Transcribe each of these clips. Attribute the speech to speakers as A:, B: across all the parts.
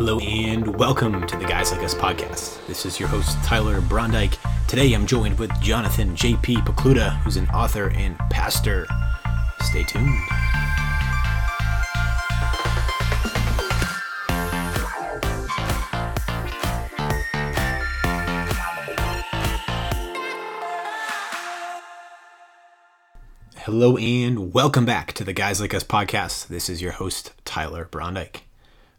A: Hello and welcome to the Guys Like Us podcast. This is your host, Tyler Brondike. Today I'm joined with Jonathan J.P. Pokluda, who's an author and pastor. Stay tuned. Hello and welcome back to the Guys Like Us podcast. This is your host, Tyler Brondike.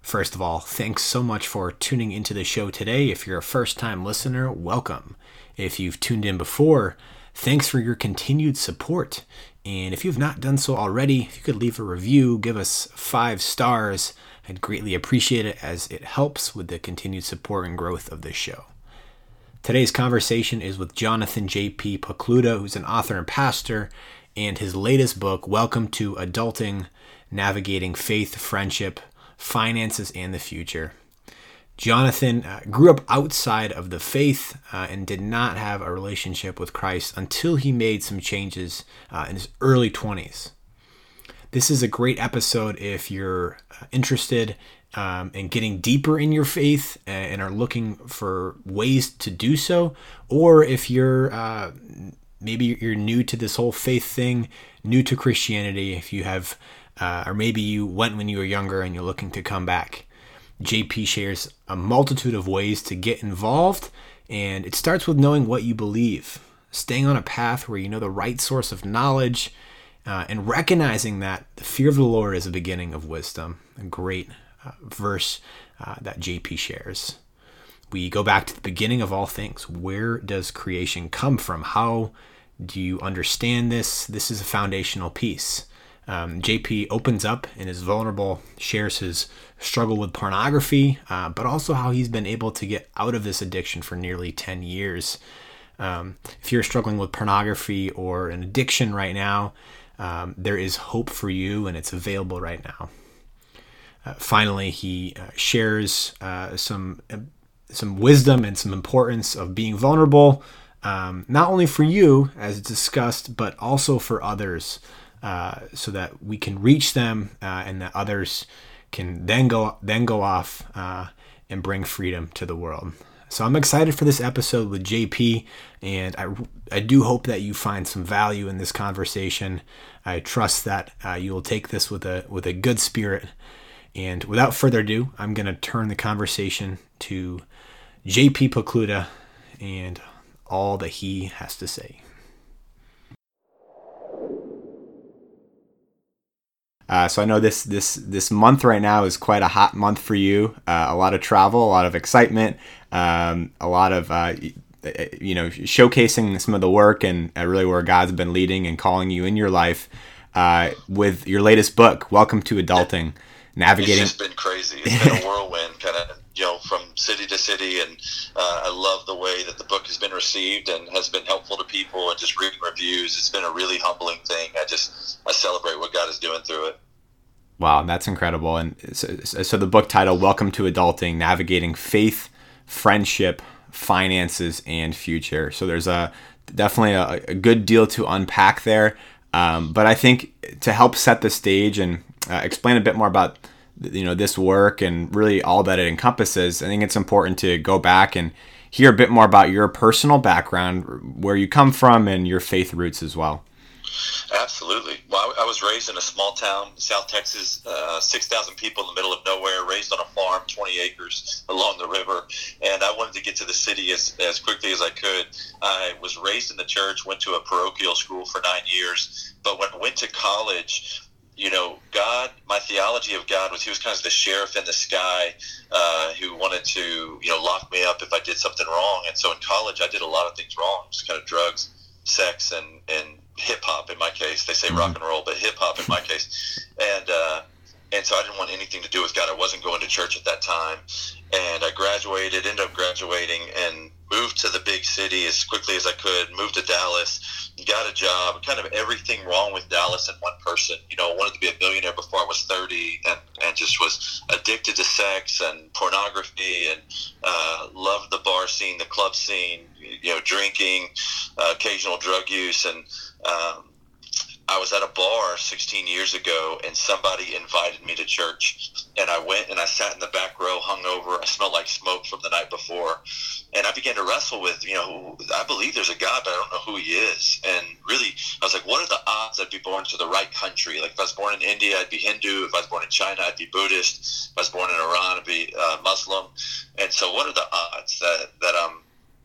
A: First of all, thanks so much for tuning into the show today. If you're a first time listener, welcome. If you've tuned in before, thanks for your continued support. And if you've not done so already, if you could leave a review, give us five stars, I'd greatly appreciate it as it helps with the continued support and growth of this show. Today's conversation is with Jonathan J.P. Pokluda, who's an author and pastor, and his latest book, Welcome to Adulting Navigating Faith, Friendship, Finances, and the Future. Jonathan uh, grew up outside of the faith uh, and did not have a relationship with Christ until he made some changes uh, in his early 20s. This is a great episode if you're uh, interested um, in getting deeper in your faith and are looking for ways to do so, or if you're uh, maybe you're new to this whole faith thing, new to Christianity, if you have, uh, or maybe you went when you were younger and you're looking to come back. JP shares a multitude of ways to get involved, and it starts with knowing what you believe, staying on a path where you know the right source of knowledge, uh, and recognizing that the fear of the Lord is the beginning of wisdom. A great uh, verse uh, that JP shares. We go back to the beginning of all things. Where does creation come from? How do you understand this? This is a foundational piece. Um, JP opens up and is vulnerable, shares his struggle with pornography, uh, but also how he's been able to get out of this addiction for nearly 10 years. Um, if you're struggling with pornography or an addiction right now, um, there is hope for you and it's available right now. Uh, finally, he uh, shares uh, some uh, some wisdom and some importance of being vulnerable, um, not only for you, as discussed, but also for others, uh, so that we can reach them uh, and that others can then go then go off uh, and bring freedom to the world. So I'm excited for this episode with JP, and I, I do hope that you find some value in this conversation. I trust that uh, you will take this with a with a good spirit. And without further ado, I'm going to turn the conversation to JP Pokluda and all that he has to say. Uh, so I know this this this month right now is quite a hot month for you. Uh, a lot of travel, a lot of excitement, um, a lot of uh, you know showcasing some of the work and uh, really where God's been leading and calling you in your life uh, with your latest book, Welcome to Adulting, navigating.
B: It's just been crazy. It's been a whirlwind, kind of you know, from city to city. And uh, I love the way that the book has been received and has been helpful to people. And just reading reviews, it's been a really humbling thing. I just I celebrate what God is doing through it.
A: Wow, that's incredible. And so, so the book title, "Welcome to Adulting: Navigating Faith, Friendship, Finances, and Future." So there's a definitely a, a good deal to unpack there. Um, but I think to help set the stage and uh, explain a bit more about you know this work and really all that it encompasses i think it's important to go back and hear a bit more about your personal background where you come from and your faith roots as well.
B: Absolutely. Well i was raised in a small town south texas uh, 6000 people in the middle of nowhere raised on a farm 20 acres along the river and i wanted to get to the city as, as quickly as i could. I was raised in the church went to a parochial school for nine years but when i went to college you know, God, my theology of God was he was kind of the sheriff in the sky uh, who wanted to, you know, lock me up if I did something wrong. And so in college, I did a lot of things wrong, just kind of drugs, sex, and, and hip hop in my case. They say mm-hmm. rock and roll, but hip hop in my case. And, uh, and so I didn't want anything to do with God. I wasn't going to church at that time. And I graduated, ended up graduating, and moved to the big city as quickly as I could, moved to Dallas, got a job, kind of everything wrong with Dallas in one person. You know, wanted to be a millionaire before I was 30 and, and just was addicted to sex and pornography and uh, loved the bar scene, the club scene, you know, drinking, uh, occasional drug use. And um, I was at a bar 16 years ago, and somebody invited me to church, and I went and I sat in the back row, hungover. I smelled like smoke from the night before, and I began to wrestle with, you know, I believe there's a God, but I don't know who He is. And really, I was like, what are the odds I'd be born to the right country? Like if I was born in India, I'd be Hindu. If I was born in China, I'd be Buddhist. If I was born in Iran, I'd be uh, Muslim. And so, what are the odds that that I'm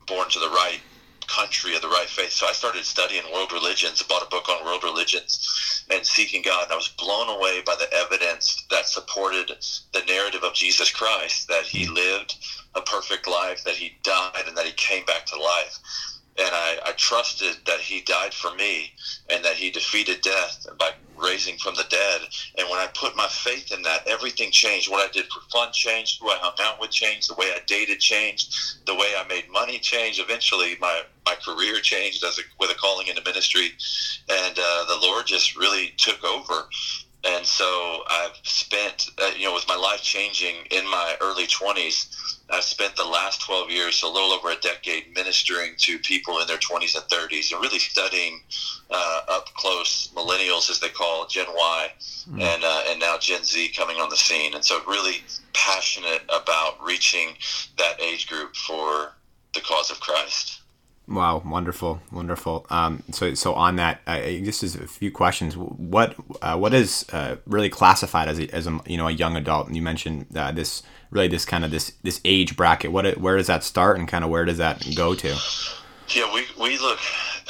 B: born to the right country of the right faith. So I started studying world religions, bought a book on world religions and seeking God. And I was blown away by the evidence that supported the narrative of Jesus Christ that he hmm. lived a perfect life, that he died, and that he came back to life. And I, I trusted that he died for me and that he defeated death by raising from the dead. And when I put my faith in that, everything changed. What I did for fun changed. Who I hung out with changed. The way I dated changed. The way I made money changed. Eventually, my, my career changed as a, with a calling into ministry. And uh, the Lord just really took over. And so I've spent, uh, you know, with my life changing in my early 20s, I've spent the last 12 years, so a little over a decade, ministering to people in their 20s and 30s and really studying uh, up close millennials, as they call Gen Y, mm. and, uh, and now Gen Z coming on the scene. And so, really passionate about reaching that age group for the cause of Christ.
A: Wow, wonderful, wonderful. Um, so, so on that, uh, just as a few questions. What, uh, what is uh, really classified as a, as a you know a young adult? And you mentioned uh, this really this kind of this this age bracket. What where does that start, and kind of where does that go to?
B: Yeah, we, we look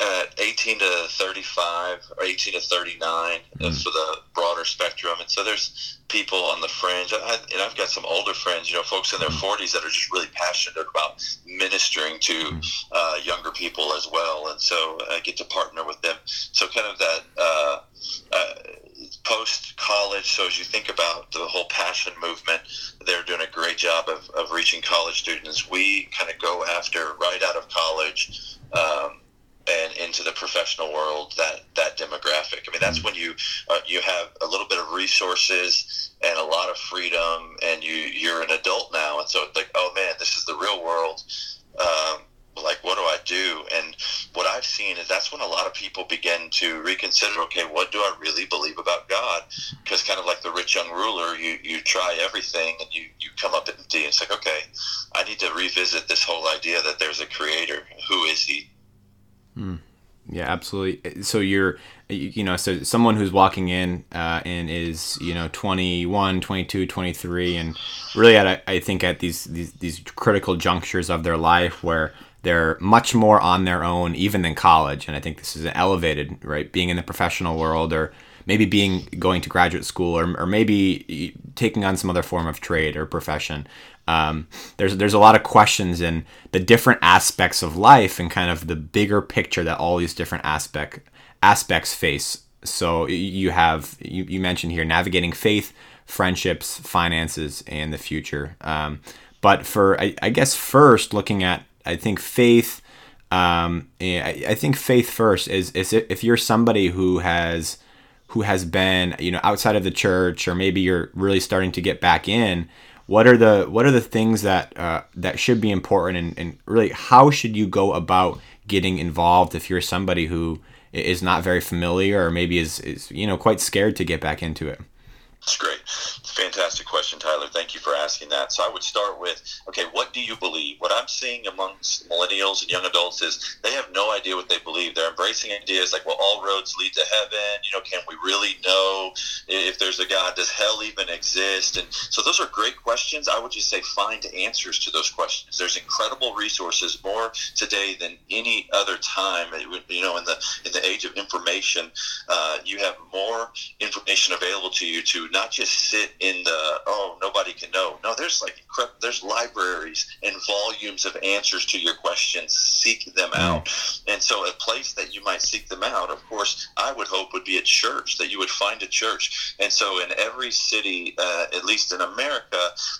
B: at 18 to 35 or 18 to 39 mm. for the broader spectrum. And so there's people on the fringe. I, and I've got some older friends, you know, folks in their 40s mm. that are just really passionate about ministering to mm. uh, younger people as well. And so I get to partner with them. So kind of that uh, uh, post college. So as you think about the whole passion movement, they're doing a great job of, of reaching college students. We kind of go after right out of college. Um, and into the professional world that that demographic. I mean, that's when you uh, you have a little bit of resources and a lot of freedom, and you you're an adult now, and so it's like, oh man, this is the real world. Um, like what do I do? And what I've seen is that's when a lot of people begin to reconsider. Okay, what do I really believe about God? Because kind of like the rich young ruler, you you try everything and you you come up empty. and It's like okay, I need to revisit this whole idea that there's a creator. Who is he?
A: Hmm. Yeah, absolutely. So you're, you know, so someone who's walking in uh, and is, you know, 21, 22, 23, and really at, I think at these, these, these critical junctures of their life where they're much more on their own even than college. And I think this is elevated, right? Being in the professional world or maybe being going to graduate school or, or maybe taking on some other form of trade or profession. Um, there's there's a lot of questions in the different aspects of life and kind of the bigger picture that all these different aspect aspects face. So you have you, you mentioned here navigating faith, friendships, finances, and the future. Um, but for I, I guess first looking at I think faith. Um, I, I think faith first is is if you're somebody who has who has been you know outside of the church or maybe you're really starting to get back in what are the what are the things that uh, that should be important and, and really how should you go about getting involved if you're somebody who is not very familiar or maybe is, is you know quite scared to get back into it
B: that's great. Fantastic question, Tyler. Thank you for asking that. So I would start with, okay, what do you believe? What I'm seeing amongst millennials and young adults is they have no idea what they believe. They're embracing ideas like, well, all roads lead to heaven. You know, can we really know if there's a God? Does hell even exist? And so those are great questions. I would just say find answers to those questions. There's incredible resources, more today than any other time. You know, in the in the age of information, uh, you have more information available to you to not just sit in the oh nobody can know. No, there's like there's libraries and volumes of answers to your questions. Seek them mm. out, and so a place that you might seek them out, of course, I would hope would be a church that you would find a church. And so in every city, uh, at least in America,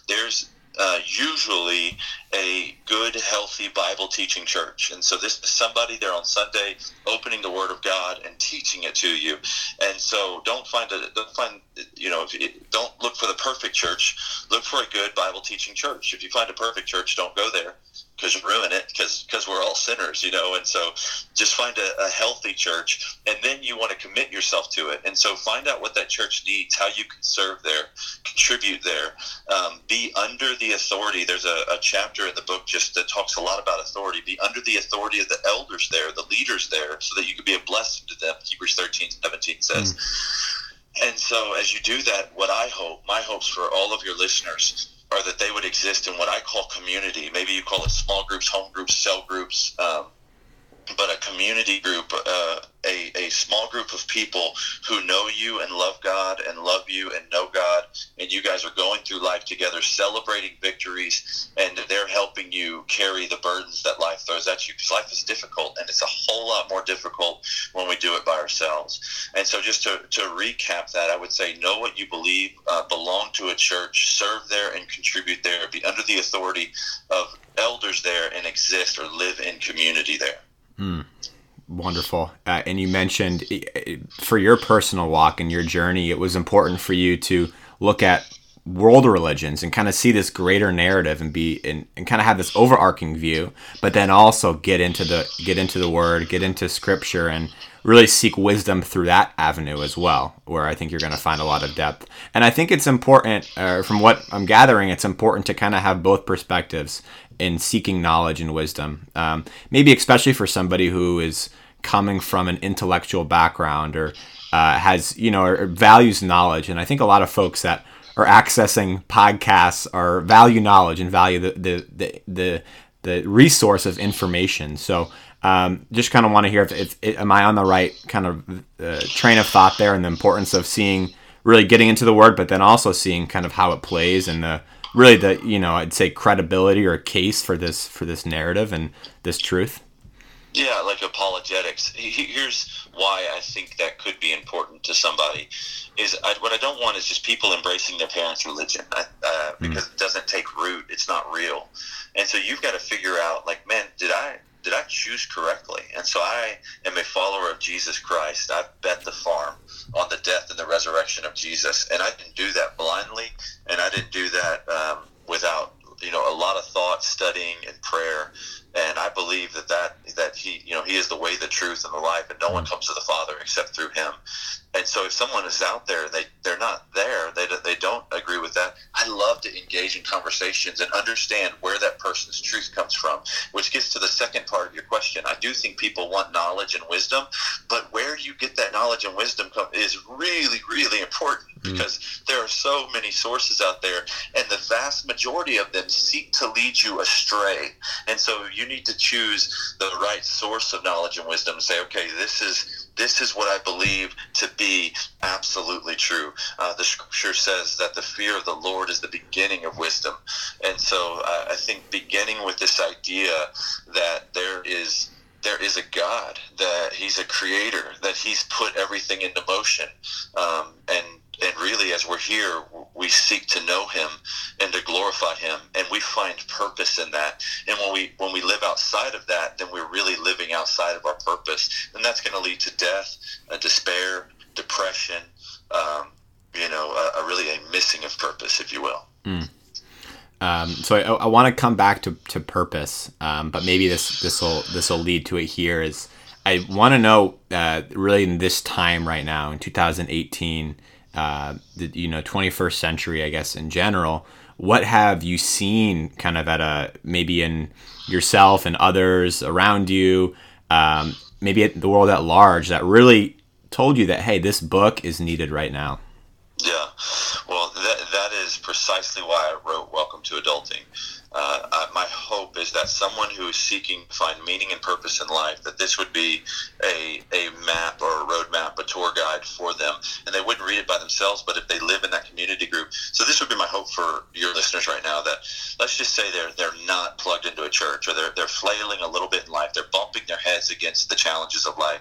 B: there's uh, usually a good, healthy Bible teaching church. And so this is somebody there on Sunday opening the Word of God and teaching it to you. And so don't find a don't find you know it, don't look for the perfect church. Look for a good Bible teaching church. If you find a perfect church, don't go there because you ruin it because because we're all sinners you know and so just find a, a, healthy church and then you want to commit yourself to it. And so find out what that church needs how you can serve there contribute there um, be under the authority. There's a, a, chapter in the book just that talks a lot about authority. Be under the authority of the elders there the leaders there so that you can be a blessing to them hebrews 13 17 says. Mm. and so as you do that what i hope my hopes for all of your listeners are that they would exist in what I call community. Maybe you call it small groups, home groups, cell groups, um, but a community group, uh, a, a small group of people who know you and love God and love you and know God, and you guys are going through life together, celebrating victories, and they're helping you carry the burdens that life throws at you because life is difficult, and it's a whole lot more difficult when we do it by ourselves. And so, just to, to recap that, I would say know what you believe, uh, belong to a church, serve there, and contribute there, be under the authority of elders there, and exist or live in community there.
A: Mm, wonderful. Uh, and you mentioned for your personal walk and your journey, it was important for you to look at world religions and kind of see this greater narrative and be and, and kind of have this overarching view but then also get into the get into the word get into scripture and really seek wisdom through that avenue as well where i think you're going to find a lot of depth. And i think it's important uh, from what i'm gathering it's important to kind of have both perspectives in seeking knowledge and wisdom. Um, maybe especially for somebody who is coming from an intellectual background or uh, has you know or values knowledge. And I think a lot of folks that are accessing podcasts are value knowledge and value the the the the, the resource of information. So. Um, just kind of want to hear if, if, if, am I on the right kind of uh, train of thought there, and the importance of seeing really getting into the word, but then also seeing kind of how it plays and the really the you know I'd say credibility or a case for this for this narrative and this truth.
B: Yeah, like apologetics. Here's why I think that could be important to somebody. Is I, what I don't want is just people embracing their parents' religion uh, mm. because mm. it doesn't take root. It's not real, and so you've got to figure out like, man, did I did I choose correctly? And so I am a follower of Jesus Christ. I bet the farm on the death and the resurrection of Jesus, and I didn't do that blindly, and I didn't do that um, without you know a lot of thought, studying, and prayer. And I believe that that that he you know he is the way, the truth, and the life, and no one comes to the Father except through him. And so if someone is out there, they, they're not there, they, they don't agree with that, I love to engage in conversations and understand where that person's truth comes from, which gets to the second part of your question. I do think people want knowledge and wisdom, but where you get that knowledge and wisdom is really, really important mm-hmm. because are so many sources out there, and the vast majority of them seek to lead you astray. And so you need to choose the right source of knowledge and wisdom and say, okay, this is this is what I believe to be absolutely true. Uh, the scripture says that the fear of the Lord is the beginning of wisdom. And so uh, I think beginning with this idea that there is there is a God, that He's a creator, that He's put everything into motion, um, and and really as we're here we seek to know him and to glorify him and we find purpose in that. And when we when we live outside of that then we're really living outside of our purpose. And that's going to lead to death despair depression um, you know a, a, really a missing of purpose if you will. Mm.
A: um, so I, I want to come back to, to purpose um, but maybe this this will this will lead to it here is I want to know uh, really in this time right now in 2018 uh, the you know 21st century, I guess in general. What have you seen, kind of at a maybe in yourself and others around you, um, maybe at the world at large, that really told you that hey, this book is needed right now?
B: Yeah, well, that that is precisely why I wrote Welcome to Adulting uh, uh, my hope is that someone who is seeking to find meaning and purpose in life, that this would be a, a map or a roadmap, a tour guide for them. And they wouldn't read it by themselves, but if they live in that community group. So this would be my hope for your listeners right now that let's just say they're, they're not plugged into a church or they're, they're flailing a little bit in life. They're bumping their heads against the challenges of life.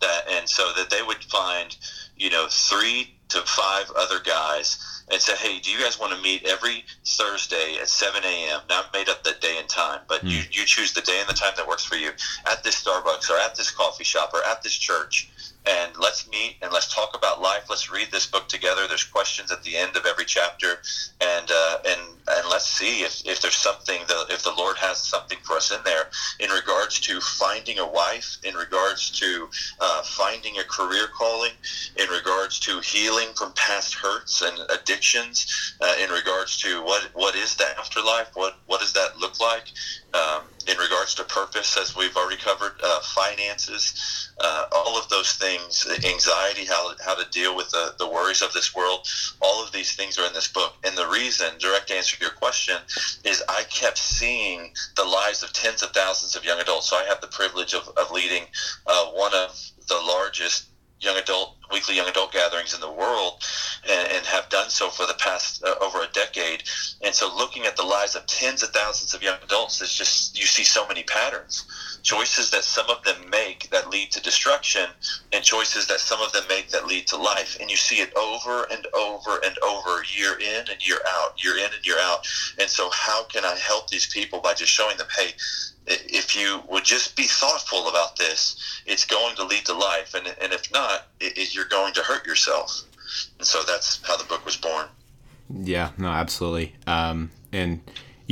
B: That, and so that they would find, you know, three to five other guys and said, "Hey, do you guys want to meet every Thursday at 7 a.m.? Not made up the day and time, but mm. you you choose the day and the time that works for you at this Starbucks or at this coffee shop or at this church." And let's meet and let's talk about life. Let's read this book together. There's questions at the end of every chapter, and uh, and and let's see if, if there's something that if the Lord has something for us in there in regards to finding a wife, in regards to uh, finding a career calling, in regards to healing from past hurts and addictions, uh, in regards to what what is the afterlife, what what does that look like, um, in regards to purpose, as we've already covered, uh, finances, uh, all of those things, anxiety, how, how to deal with the, the worries of this world, all of these things are in this book. And the reason, direct answer to your question, is I kept seeing the lives of tens of thousands of young adults. So I have the privilege of, of leading uh, one of the largest young adult weekly young adult gatherings in the world and, and have done so for the past uh, over a decade and so looking at the lives of tens of thousands of young adults it's just you see so many patterns choices that some of them make that lead to destruction and choices that some of them make that lead to life and you see it over and over and over year in and year out year in and year out and so how can i help these people by just showing them hey if you would just be thoughtful about this, it's going to lead to life. And, and if not, it, it, you're going to hurt yourself. And so that's how the book was born.
A: Yeah, no, absolutely. Um, and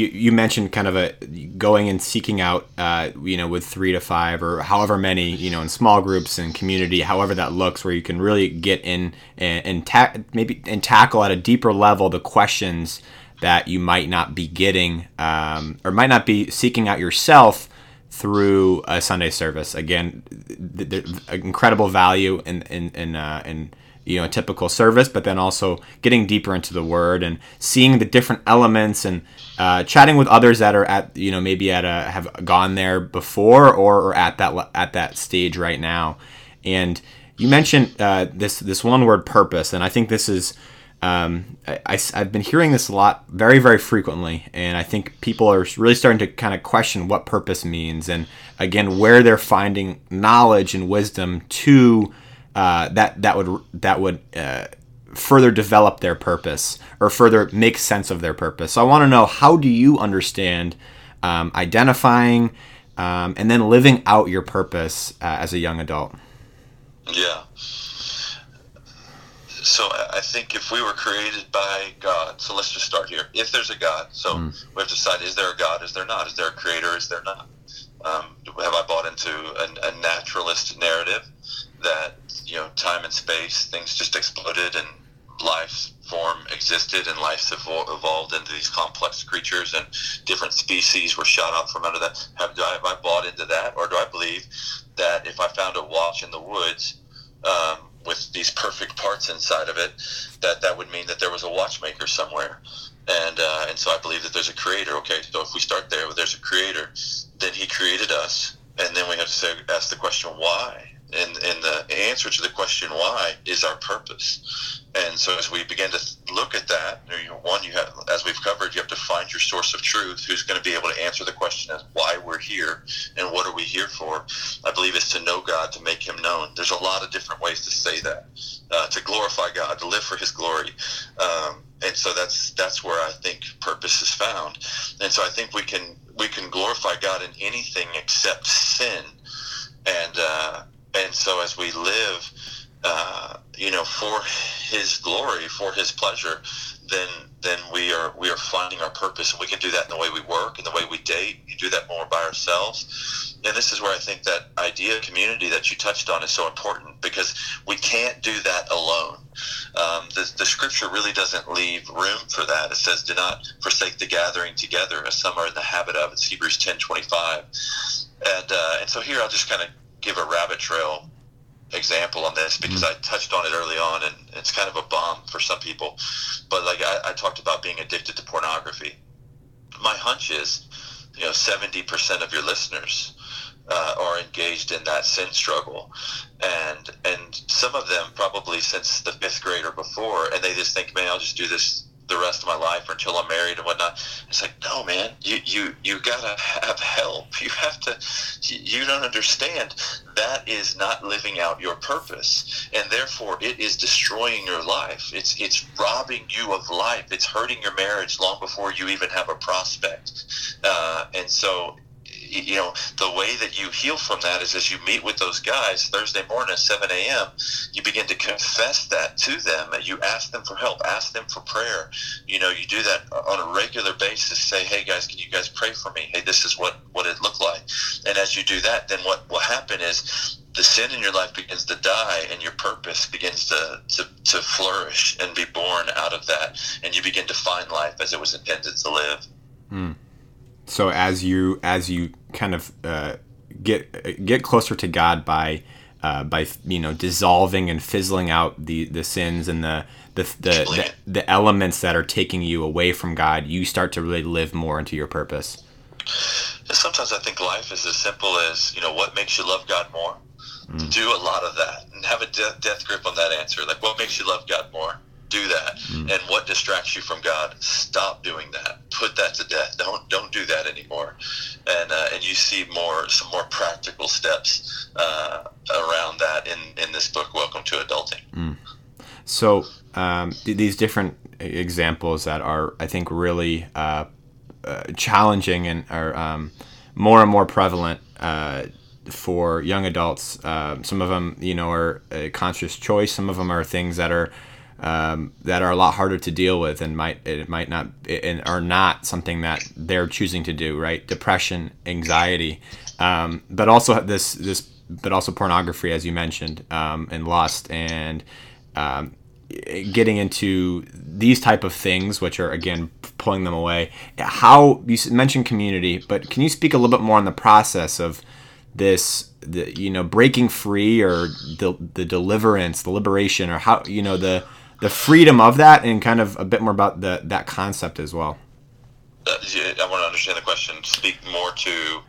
A: you, you mentioned kind of a going and seeking out, uh, you know, with three to five or however many, you know, in small groups and community, however that looks, where you can really get in and, and ta- maybe and tackle at a deeper level the questions that you might not be getting um, or might not be seeking out yourself through a Sunday service. Again, the, the incredible value in in in, uh, in you know a typical service, but then also getting deeper into the Word and seeing the different elements and uh, chatting with others that are at you know maybe at a have gone there before or, or at that at that stage right now. And you mentioned uh, this this one word purpose, and I think this is um, I, have been hearing this a lot, very, very frequently, and I think people are really starting to kind of question what purpose means, and again, where they're finding knowledge and wisdom to uh, that that would that would uh, further develop their purpose or further make sense of their purpose. So I want to know how do you understand um, identifying um, and then living out your purpose uh, as a young adult?
B: Yeah so I think if we were created by God, so let's just start here. If there's a God, so mm. we have to decide: is there a God? Is there not? Is there a creator? Is there not? Um, have I bought into a, a, naturalist narrative that you know time and space things just exploded and life form existed and life's evolved into these complex creatures and different species were shot out from under that? Have, have I bought into that, or do I believe that if I found a watch in the woods? Um, with these perfect parts inside of it, that that would mean that there was a watchmaker somewhere. And uh, and so I believe that there's a creator. Okay, so if we start there, there's a creator, then he created us, and then we have to say, ask the question why. And and the answer to the question why is our purpose. And so as we begin to look at that, one, you have, as we've covered, you have to find your source of truth, who's going to be able to answer the question as why we're here and what are we here for. I believe it's to know God, to make Him known. There's a lot of different ways to say that, uh, to glorify God, to live for His glory. Um, and so that's that's where I think purpose is found. And so I think we can we can glorify God in anything except sin. And uh, and so as we live uh, you know, for His glory, for His pleasure, then then we are we are finding our purpose, and we can do that in the way we work, in the way we date. You do that more by ourselves, and this is where I think that idea of community that you touched on is so important because we can't do that alone. Um, the, the scripture really doesn't leave room for that. It says, "Do not forsake the gathering together," as some are in the habit of. It's Hebrews ten twenty five, and uh, and so here I'll just kind of give a rabbit trail example on this because mm-hmm. I touched on it early on, and it's kind of a bomb for some people. But like I, I talked about being addicted to pornography. My hunch is, you know, seventy percent of your listeners uh, are engaged in that sin struggle, and and some of them probably since the fifth grade or before, and they just think, man, I'll just do this the rest of my life or until I'm married and whatnot. It's like, no, man, you you you gotta have help. You have to. You don't understand. That is not living out your purpose, and therefore it is destroying your life. It's it's robbing you of life. It's hurting your marriage long before you even have a prospect. Uh, and so you know, the way that you heal from that is as you meet with those guys Thursday morning at 7 a.m., you begin to confess that to them and you ask them for help, ask them for prayer. You know, you do that on a regular basis. Say, hey guys, can you guys pray for me? Hey, this is what, what it looked like. And as you do that, then what will happen is the sin in your life begins to die and your purpose begins to, to, to flourish and be born out of that. And you begin to find life as it was intended to live.
A: Mm. So as you as you kind of uh, get get closer to God by uh, by you know dissolving and fizzling out the the sins and the the, the the, the elements that are taking you away from God, you start to really live more into your purpose.
B: Sometimes I think life is as simple as you know what makes you love God more. Mm. Do a lot of that and have a death, death grip on that answer. Like what makes you love God more? Do that. Mm. And what distracts you from God, stop doing that. Put that to death. Don't don't do that anymore. And uh, and you see more some more practical steps uh, around that in in this book, Welcome to Adulting.
A: Mm. So um, these different examples that are, I think, really uh, uh challenging and are um, more and more prevalent uh, for young adults. Uh, some of them, you know, are a conscious choice. Some of them are things that are um, that are a lot harder to deal with and might it might not and are not something that they're choosing to do right? Depression anxiety um, but also this this but also pornography as you mentioned um, and lust and um, getting into these type of things which are again pulling them away. How you mentioned community but can you speak a little bit more on the process of this the you know breaking free or the the deliverance the liberation or how you know the the freedom of that and kind of a bit more about the that concept as well.
B: Uh, I want to understand the question. Speak more to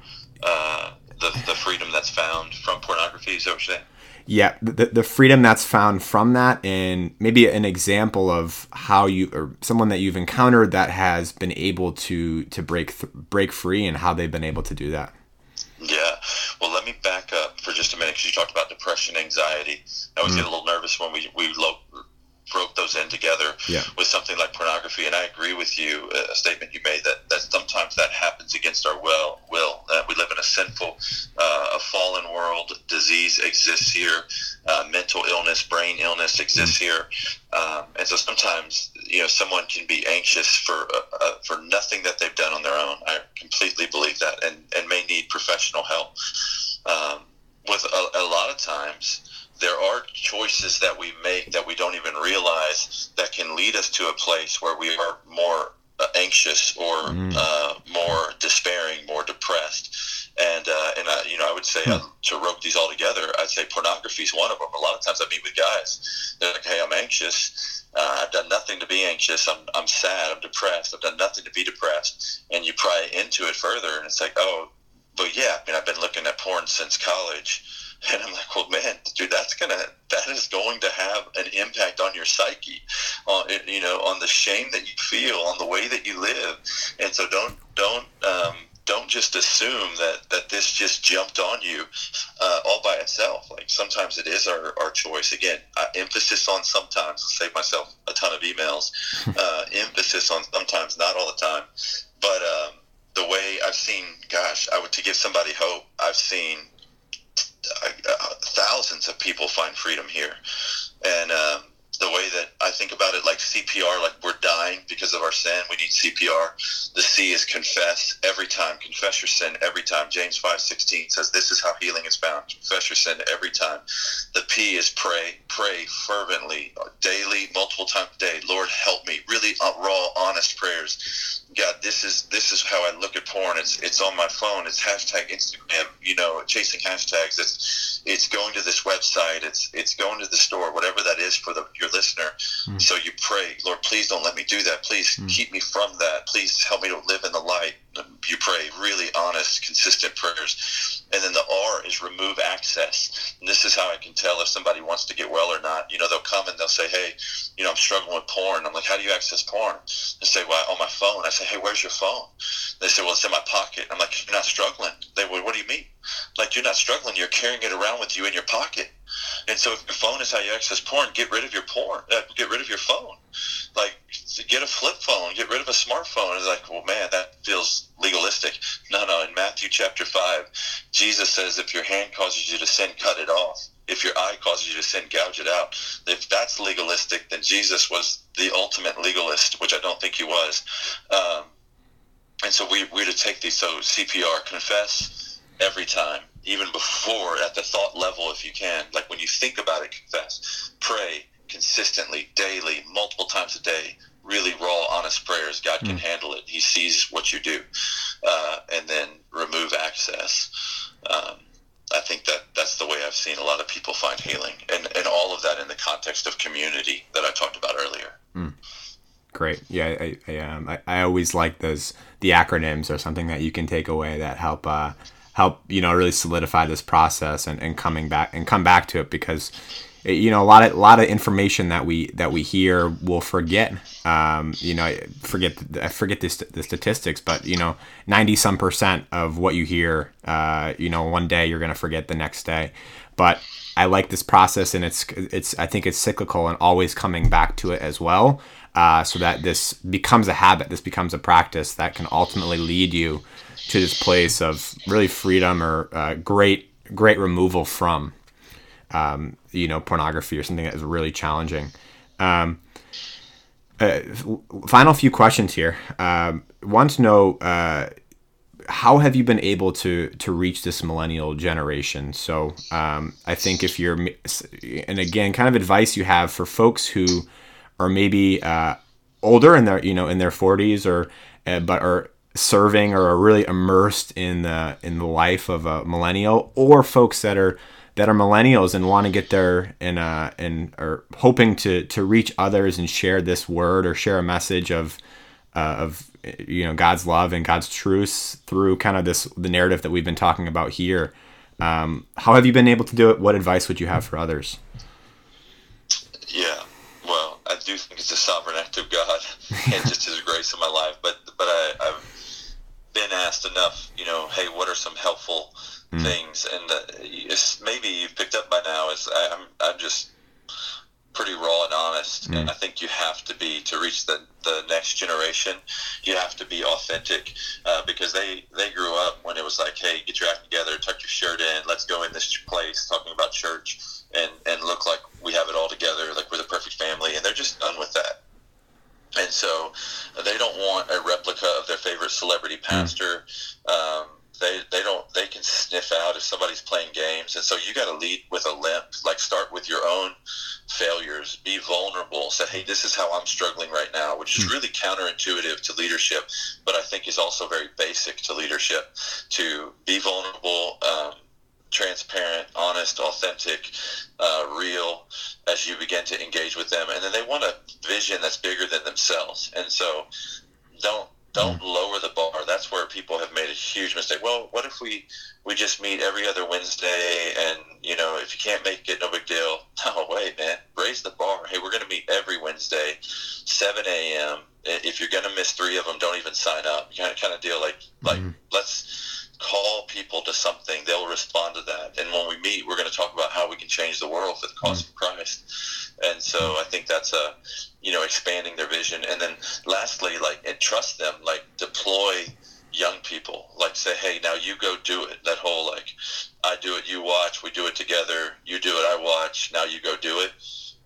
B: uh, the the freedom that's found from pornography. Is that what you're saying?
A: Yeah, the, the freedom that's found from that, and maybe an example of how you or someone that you've encountered that has been able to to break th- break free, and how they've been able to do that.
B: Yeah. Well, let me back up for just a minute because you talked about depression, anxiety. I always mm. get a little nervous when we we lo- broke those in together yeah. with something like pornography. And I agree with you, a statement you made that, that sometimes that happens against our will. Will that we live in a sinful, uh, a fallen world. Disease exists here. Uh, mental illness, brain illness exists mm here. Um, and so sometimes you know someone can be anxious for uh, uh, for nothing that they've done on their own. I completely believe that, and and may need professional help. Um, with a, a lot of times there are choices that we make that we don't even realize that can lead us to a place where we are more uh, anxious or mm. uh, more despairing, more depressed. And uh, and I, you know, I would say mm. to rope these all together, I'd say pornography is one of them. A lot of times I meet with guys, they're like, "Hey, I'm anxious. Uh, I've done nothing to be anxious. I'm I'm sad. I'm depressed. I've done nothing to be depressed." And you pry into it further, and it's like, "Oh, but yeah, I mean, I've been looking at porn since college." And I'm like, well, man, dude, that's gonna that is going to have an impact on your psyche, on you know, on the shame that you feel, on the way that you live. And so don't don't um, don't just assume that that this just jumped on you uh, all by itself. Like sometimes it is our, our choice. Again, uh, emphasis on sometimes. I'll save myself a ton of emails. Uh, emphasis on sometimes, not all the time. But um, the way I've seen, gosh, I would to give somebody hope. I've seen uh, thousands of people find freedom here, and um, the way that I think about it, like CPR, like we're dying because of our sin. We need CPR. The C is confess every time. Confess your sin every time. James five sixteen says this is how healing is found. Confess your sin every time. The P is pray. Pray fervently, daily, multiple times a day. Lord, help me. Really uh, raw, honest prayers. God, this is this is how I look at porn. It's it's on my phone. It's hashtag Instagram. You know, chasing hashtags. It's it's going to this website. It's it's going to the store. Whatever that is for the your listener. Mm. So you pray, Lord, please don't let me do that. Please mm. keep me from that. Please help me to live in the light. You pray really honest consistent prayers. And then the R is remove access. And this is how I can tell if somebody wants to get well or not. You know, they'll come and they'll say, hey, you know, I'm struggling with porn. I'm like, how do you access porn? They say, well, on my phone. I say, hey, where's your phone? They say, well, it's in my pocket. I'm like, you're not struggling. They, well, what do you mean? Like, you're not struggling. You're carrying it around with you in your pocket. And so if your phone is how you access porn, get rid of your porn. Uh, get rid of your phone. Like, get a flip phone. Get rid of a smartphone. It's like, well, man, that feels legalistic. No, no. In Matthew chapter 5, Jesus says, if your hand causes you to sin, cut it off. If your eye causes you to sin, gouge it out. If that's legalistic, then Jesus was the ultimate legalist, which I don't think he was. Um, and so we, we're to take these. So CPR, confess every time, even before at the thought level, if you can. Like when you think about it, confess. Pray consistently, daily, multiple times a day. Really raw, honest prayers. God can mm. handle it. He sees what you do. Uh, and then remove access. Um, I think that that's the way I've seen a lot of people find healing, and and all of that in the context of community that I talked about earlier. Mm.
A: Great, yeah, I I, um, I, I always like those the acronyms or something that you can take away that help uh, help you know really solidify this process and, and coming back and come back to it because you know a lot of a lot of information that we that we hear will forget. Um, you know forget I forget the, the statistics but you know 90 some percent of what you hear uh, you know one day you're gonna forget the next day. But I like this process and it's it's I think it's cyclical and always coming back to it as well uh, so that this becomes a habit this becomes a practice that can ultimately lead you to this place of really freedom or uh, great great removal from um, you know, pornography or something that is really challenging. Um, uh, final few questions here. Um, want to know uh, how have you been able to to reach this millennial generation? So um, I think if you're, and again, kind of advice you have for folks who are maybe uh, older in their you know in their 40s or uh, but are serving or are really immersed in the in the life of a millennial, or folks that are that are millennials and want to get there and uh and are hoping to to reach others and share this word or share a message of uh, of you know God's love and God's truth through kind of this the narrative that we've been talking about here. Um, how have you been able to do it? What advice would you have for others?
B: Yeah, well, I do think it's a sovereign act of God and just His grace in my life. But but I, I've been asked enough. You know, hey, what are some helpful mm. things, and uh, maybe you've picked up by now is I, am I'm just pretty raw and honest, mm. and I think you have to be to reach the the next generation. You have to be authentic uh, because they they grew up when it was like, hey, get your act together, tuck your shirt in, let's go in this place talking about church, and and look like we have it all together, like we're the perfect family, and they're just done with that. And so they don't want a replica of their favorite celebrity mm. pastor. Mm. Um, they they don't they can sniff out if somebody's playing games and so you got to lead with a limp like start with your own failures be vulnerable say hey this is how i'm struggling right now which is hmm. really counterintuitive to leadership but i think is also very basic to leadership to be vulnerable um, transparent honest authentic uh, real as you begin to engage with them and then they want a vision that's bigger than themselves and so don't don't mm. lower the bar. That's where people have made a huge mistake. Well, what if we we just meet every other Wednesday, and you know, if you can't make it, no big deal. No, wait, man, raise the bar. Hey, we're going to meet every Wednesday, 7 a.m. If you're going to miss three of them, don't even sign up. Kind of kind of deal. Like like mm. let's call people to something. They'll respond to that. And when we meet, we're going to talk about how we can change the world for the cause mm. of Christ. And so I think that's a you know, expanding their vision. And then lastly, like, and trust them, like, deploy young people. Like, say, hey, now you go do it. That whole, like, I do it, you watch, we do it together, you do it, I watch, now you go do it.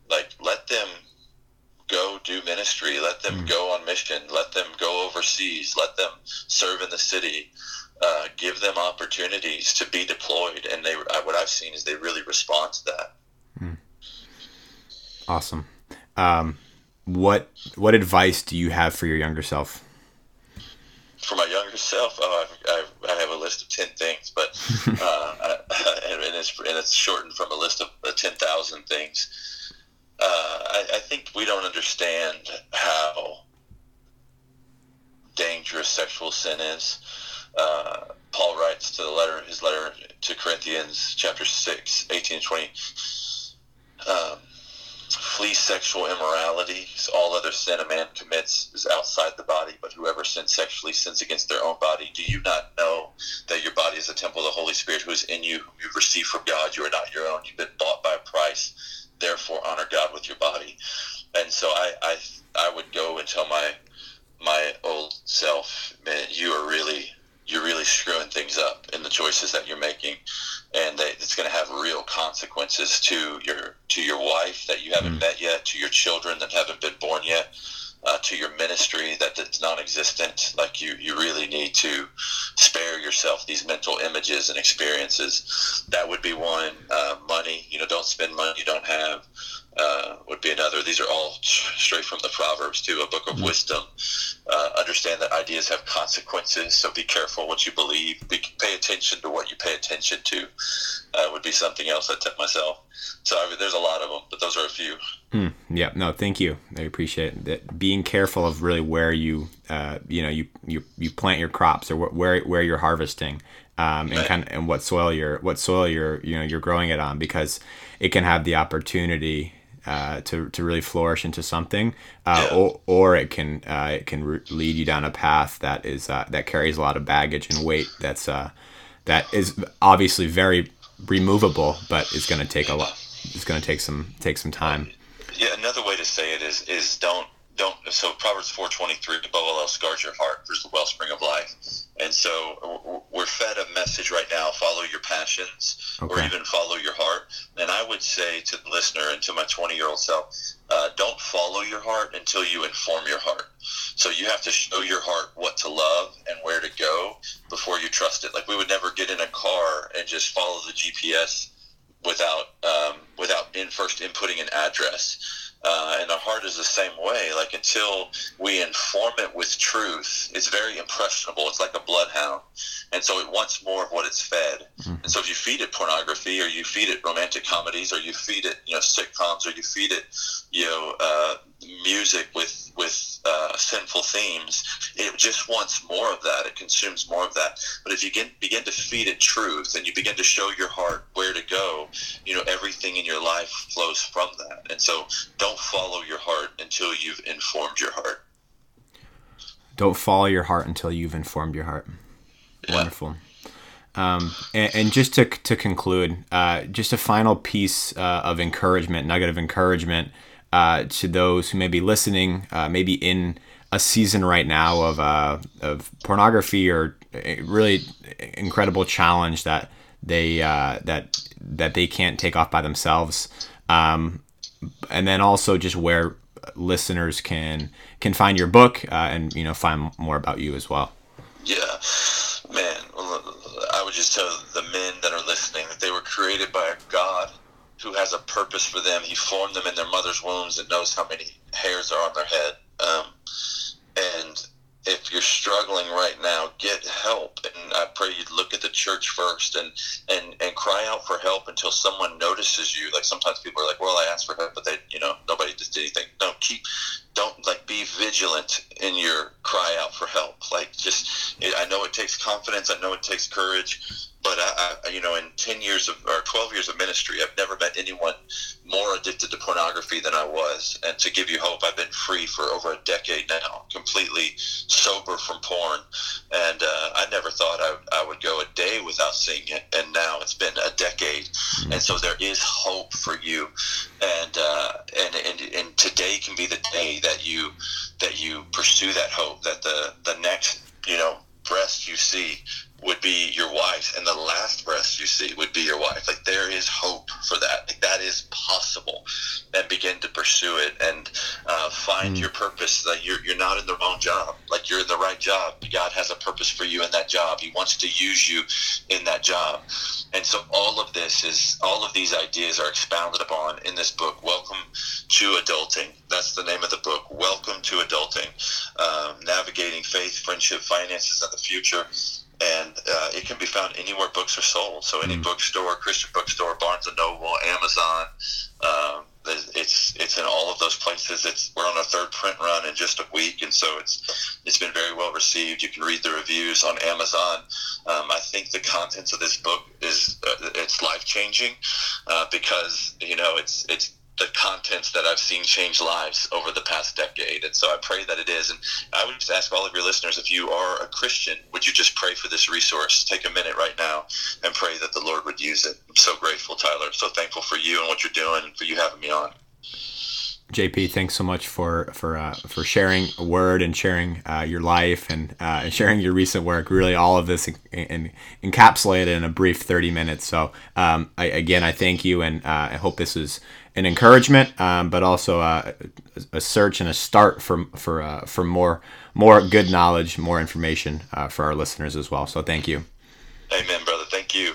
B: Like, let them go do ministry, let them mm. go on mission, let them go overseas, let them serve in the city. Uh, give them opportunities to be deployed, and they what I've seen is they really respond to that. Mm.
A: Awesome. Um, what what advice do you have for your younger self?
B: For my younger self, oh, I, I, I have a list of ten things, but uh, and, it's and it's shortened from a list of uh, ten thousand things. Uh, I, I think we don't understand how dangerous sexual sin is. uh, Paul writes to the letter, his letter to Corinthians, chapter 6, 18 and 20. Um, flee sexual immorality. All other sin a man commits is outside the body, but whoever sins sexually sins against their own body. Do you not know that your body is a temple of the Holy Spirit who is in you, whom you've received from God? You are not your own. You've been bought by a price. Therefore, honor God with your body. And so I, I, I would go and tell my my old self, man, you are really you're really screwing things up in the choices that you're making, and that it's going to have real consequences to your to your wife that you haven't mm. met yet, to your children that haven't been born yet, uh, to your ministry that is non-existent. Like you, you really need to spare yourself these mental images and experiences. That would be one. Uh, money, you know, don't spend money you don't have uh, would be another. These are all straight from the Proverbs, too, a book of mm-hmm. wisdom. Understand that ideas have consequences, so be careful what you believe. Be, pay attention to what you pay attention to. Uh, would be something else I tip myself. So I mean, there's a lot of them, but those are a few.
A: Mm, yeah, no, thank you. I appreciate that. Being careful of really where you, uh, you know, you, you you plant your crops or where where you're harvesting, um, and kind of and what soil you're what soil you're you know you're growing it on because it can have the opportunity uh, to, to really flourish into something, uh, or, or it can uh, it can re- lead you down a path that is uh, that carries a lot of baggage and weight. That's that is obviously very removable, but it's going to take a lot. It's going to take some take some time.
B: Yeah, another way to say it is is don't don't so proverbs 423 above all else guard your heart there's the wellspring of life. And so we're fed a message right now follow your passions okay. or even follow your heart. And i would say to the listener and to my 20 year old self uh, don't follow your heart until you inform your heart. So you have to show your heart what to love and where to go before you trust it. Like we would never get in a car and just follow the gps without um, without in first inputting an address uh, and the heart is the same way. Like until we inform it with truth, it's very impressionable. It's like a bloodhound, and so it wants more of what it's fed. Mm-hmm. And so if you feed it pornography, or you feed it romantic comedies, or you feed it you know sitcoms, or you feed it you know uh, music with with uh, sinful themes, it just wants more of that. It consumes more of that. But if you begin begin to feed it truth, and you begin to show your heart where to go, you know everything in your life flows from that. And so don't follow your heart until you've informed your heart.
A: Don't follow your heart until you've informed your heart. Yeah. Wonderful. Um, and, and, just to, to conclude, uh, just a final piece uh, of encouragement, nugget of encouragement uh, to those who may be listening, uh, maybe in a season right now of uh, of pornography or really incredible challenge that they uh, that that they can't take off by themselves, um, and then also just where listeners can can find your book uh, and you know find more about you as well.
B: Yeah, man. I would just tell the men that are listening that they were created by a God who has a purpose for them. He formed them in their mother's wombs and knows how many hairs are on their head. Um, and if you're struggling right now, get help. And I pray you'd look at the church first and, and, and cry out for help until someone notices you. Like sometimes people are like, well, I asked for help, but they, you know, nobody just did anything. Don't keep, don't like be vigilant in your cry out for help. Like just, I know it takes confidence. I know it takes courage, but I, I, you know, in ten years of or twelve years of ministry, I've never met anyone more addicted to pornography than I was. And to give you hope, I've been free for over a decade now, completely sober from porn. And uh, I never thought I, I would go a day without seeing it, and now it's been a decade. Mm-hmm. And so there is hope for you, and uh, and and and today can be the day that you that you pursue that hope. That the the next you know breast you see would be your wife, and the last breath you see would be your wife. Like there is hope for that. Like that is possible, and begin to pursue it and uh, find mm. your purpose. Like you're you're not in the wrong job. Like you're in the right job. God has a purpose for you in that job. He wants to use you in that job, and so all of this is all of these ideas are expounded upon in this book. Welcome to adulting. That's the name of the book. Welcome to adulting. Um, navigating faith, friendship, finances, and the future and uh, it can be found anywhere books are sold. So any mm. bookstore, Christian bookstore, Barnes and Noble, Amazon, um, it's it's in all of those places. It's we're on our third print run in just a week, and so it's it's been very well received. You can read the reviews on Amazon. Um, I think the contents of this book is uh, it's life changing uh, because you know it's it's the contents that I've seen change lives over the past decade. And so I pray that it is. And I would just ask all of your listeners if you are a Christian, would you just pray for this resource? Take a minute right now and pray that the Lord would use it. I'm so grateful, Tyler. So thankful for you and what you're doing and for you having me on.
A: JP, thanks so much for for uh, for sharing a word and sharing uh, your life and uh, sharing your recent work. Really, all of this in, in, encapsulated in a brief thirty minutes. So, um, I, again, I thank you, and uh, I hope this is an encouragement, um, but also a, a, search and a start for for uh, for more more good knowledge, more information uh, for our listeners as well. So, thank you.
B: Amen, brother. Thank you.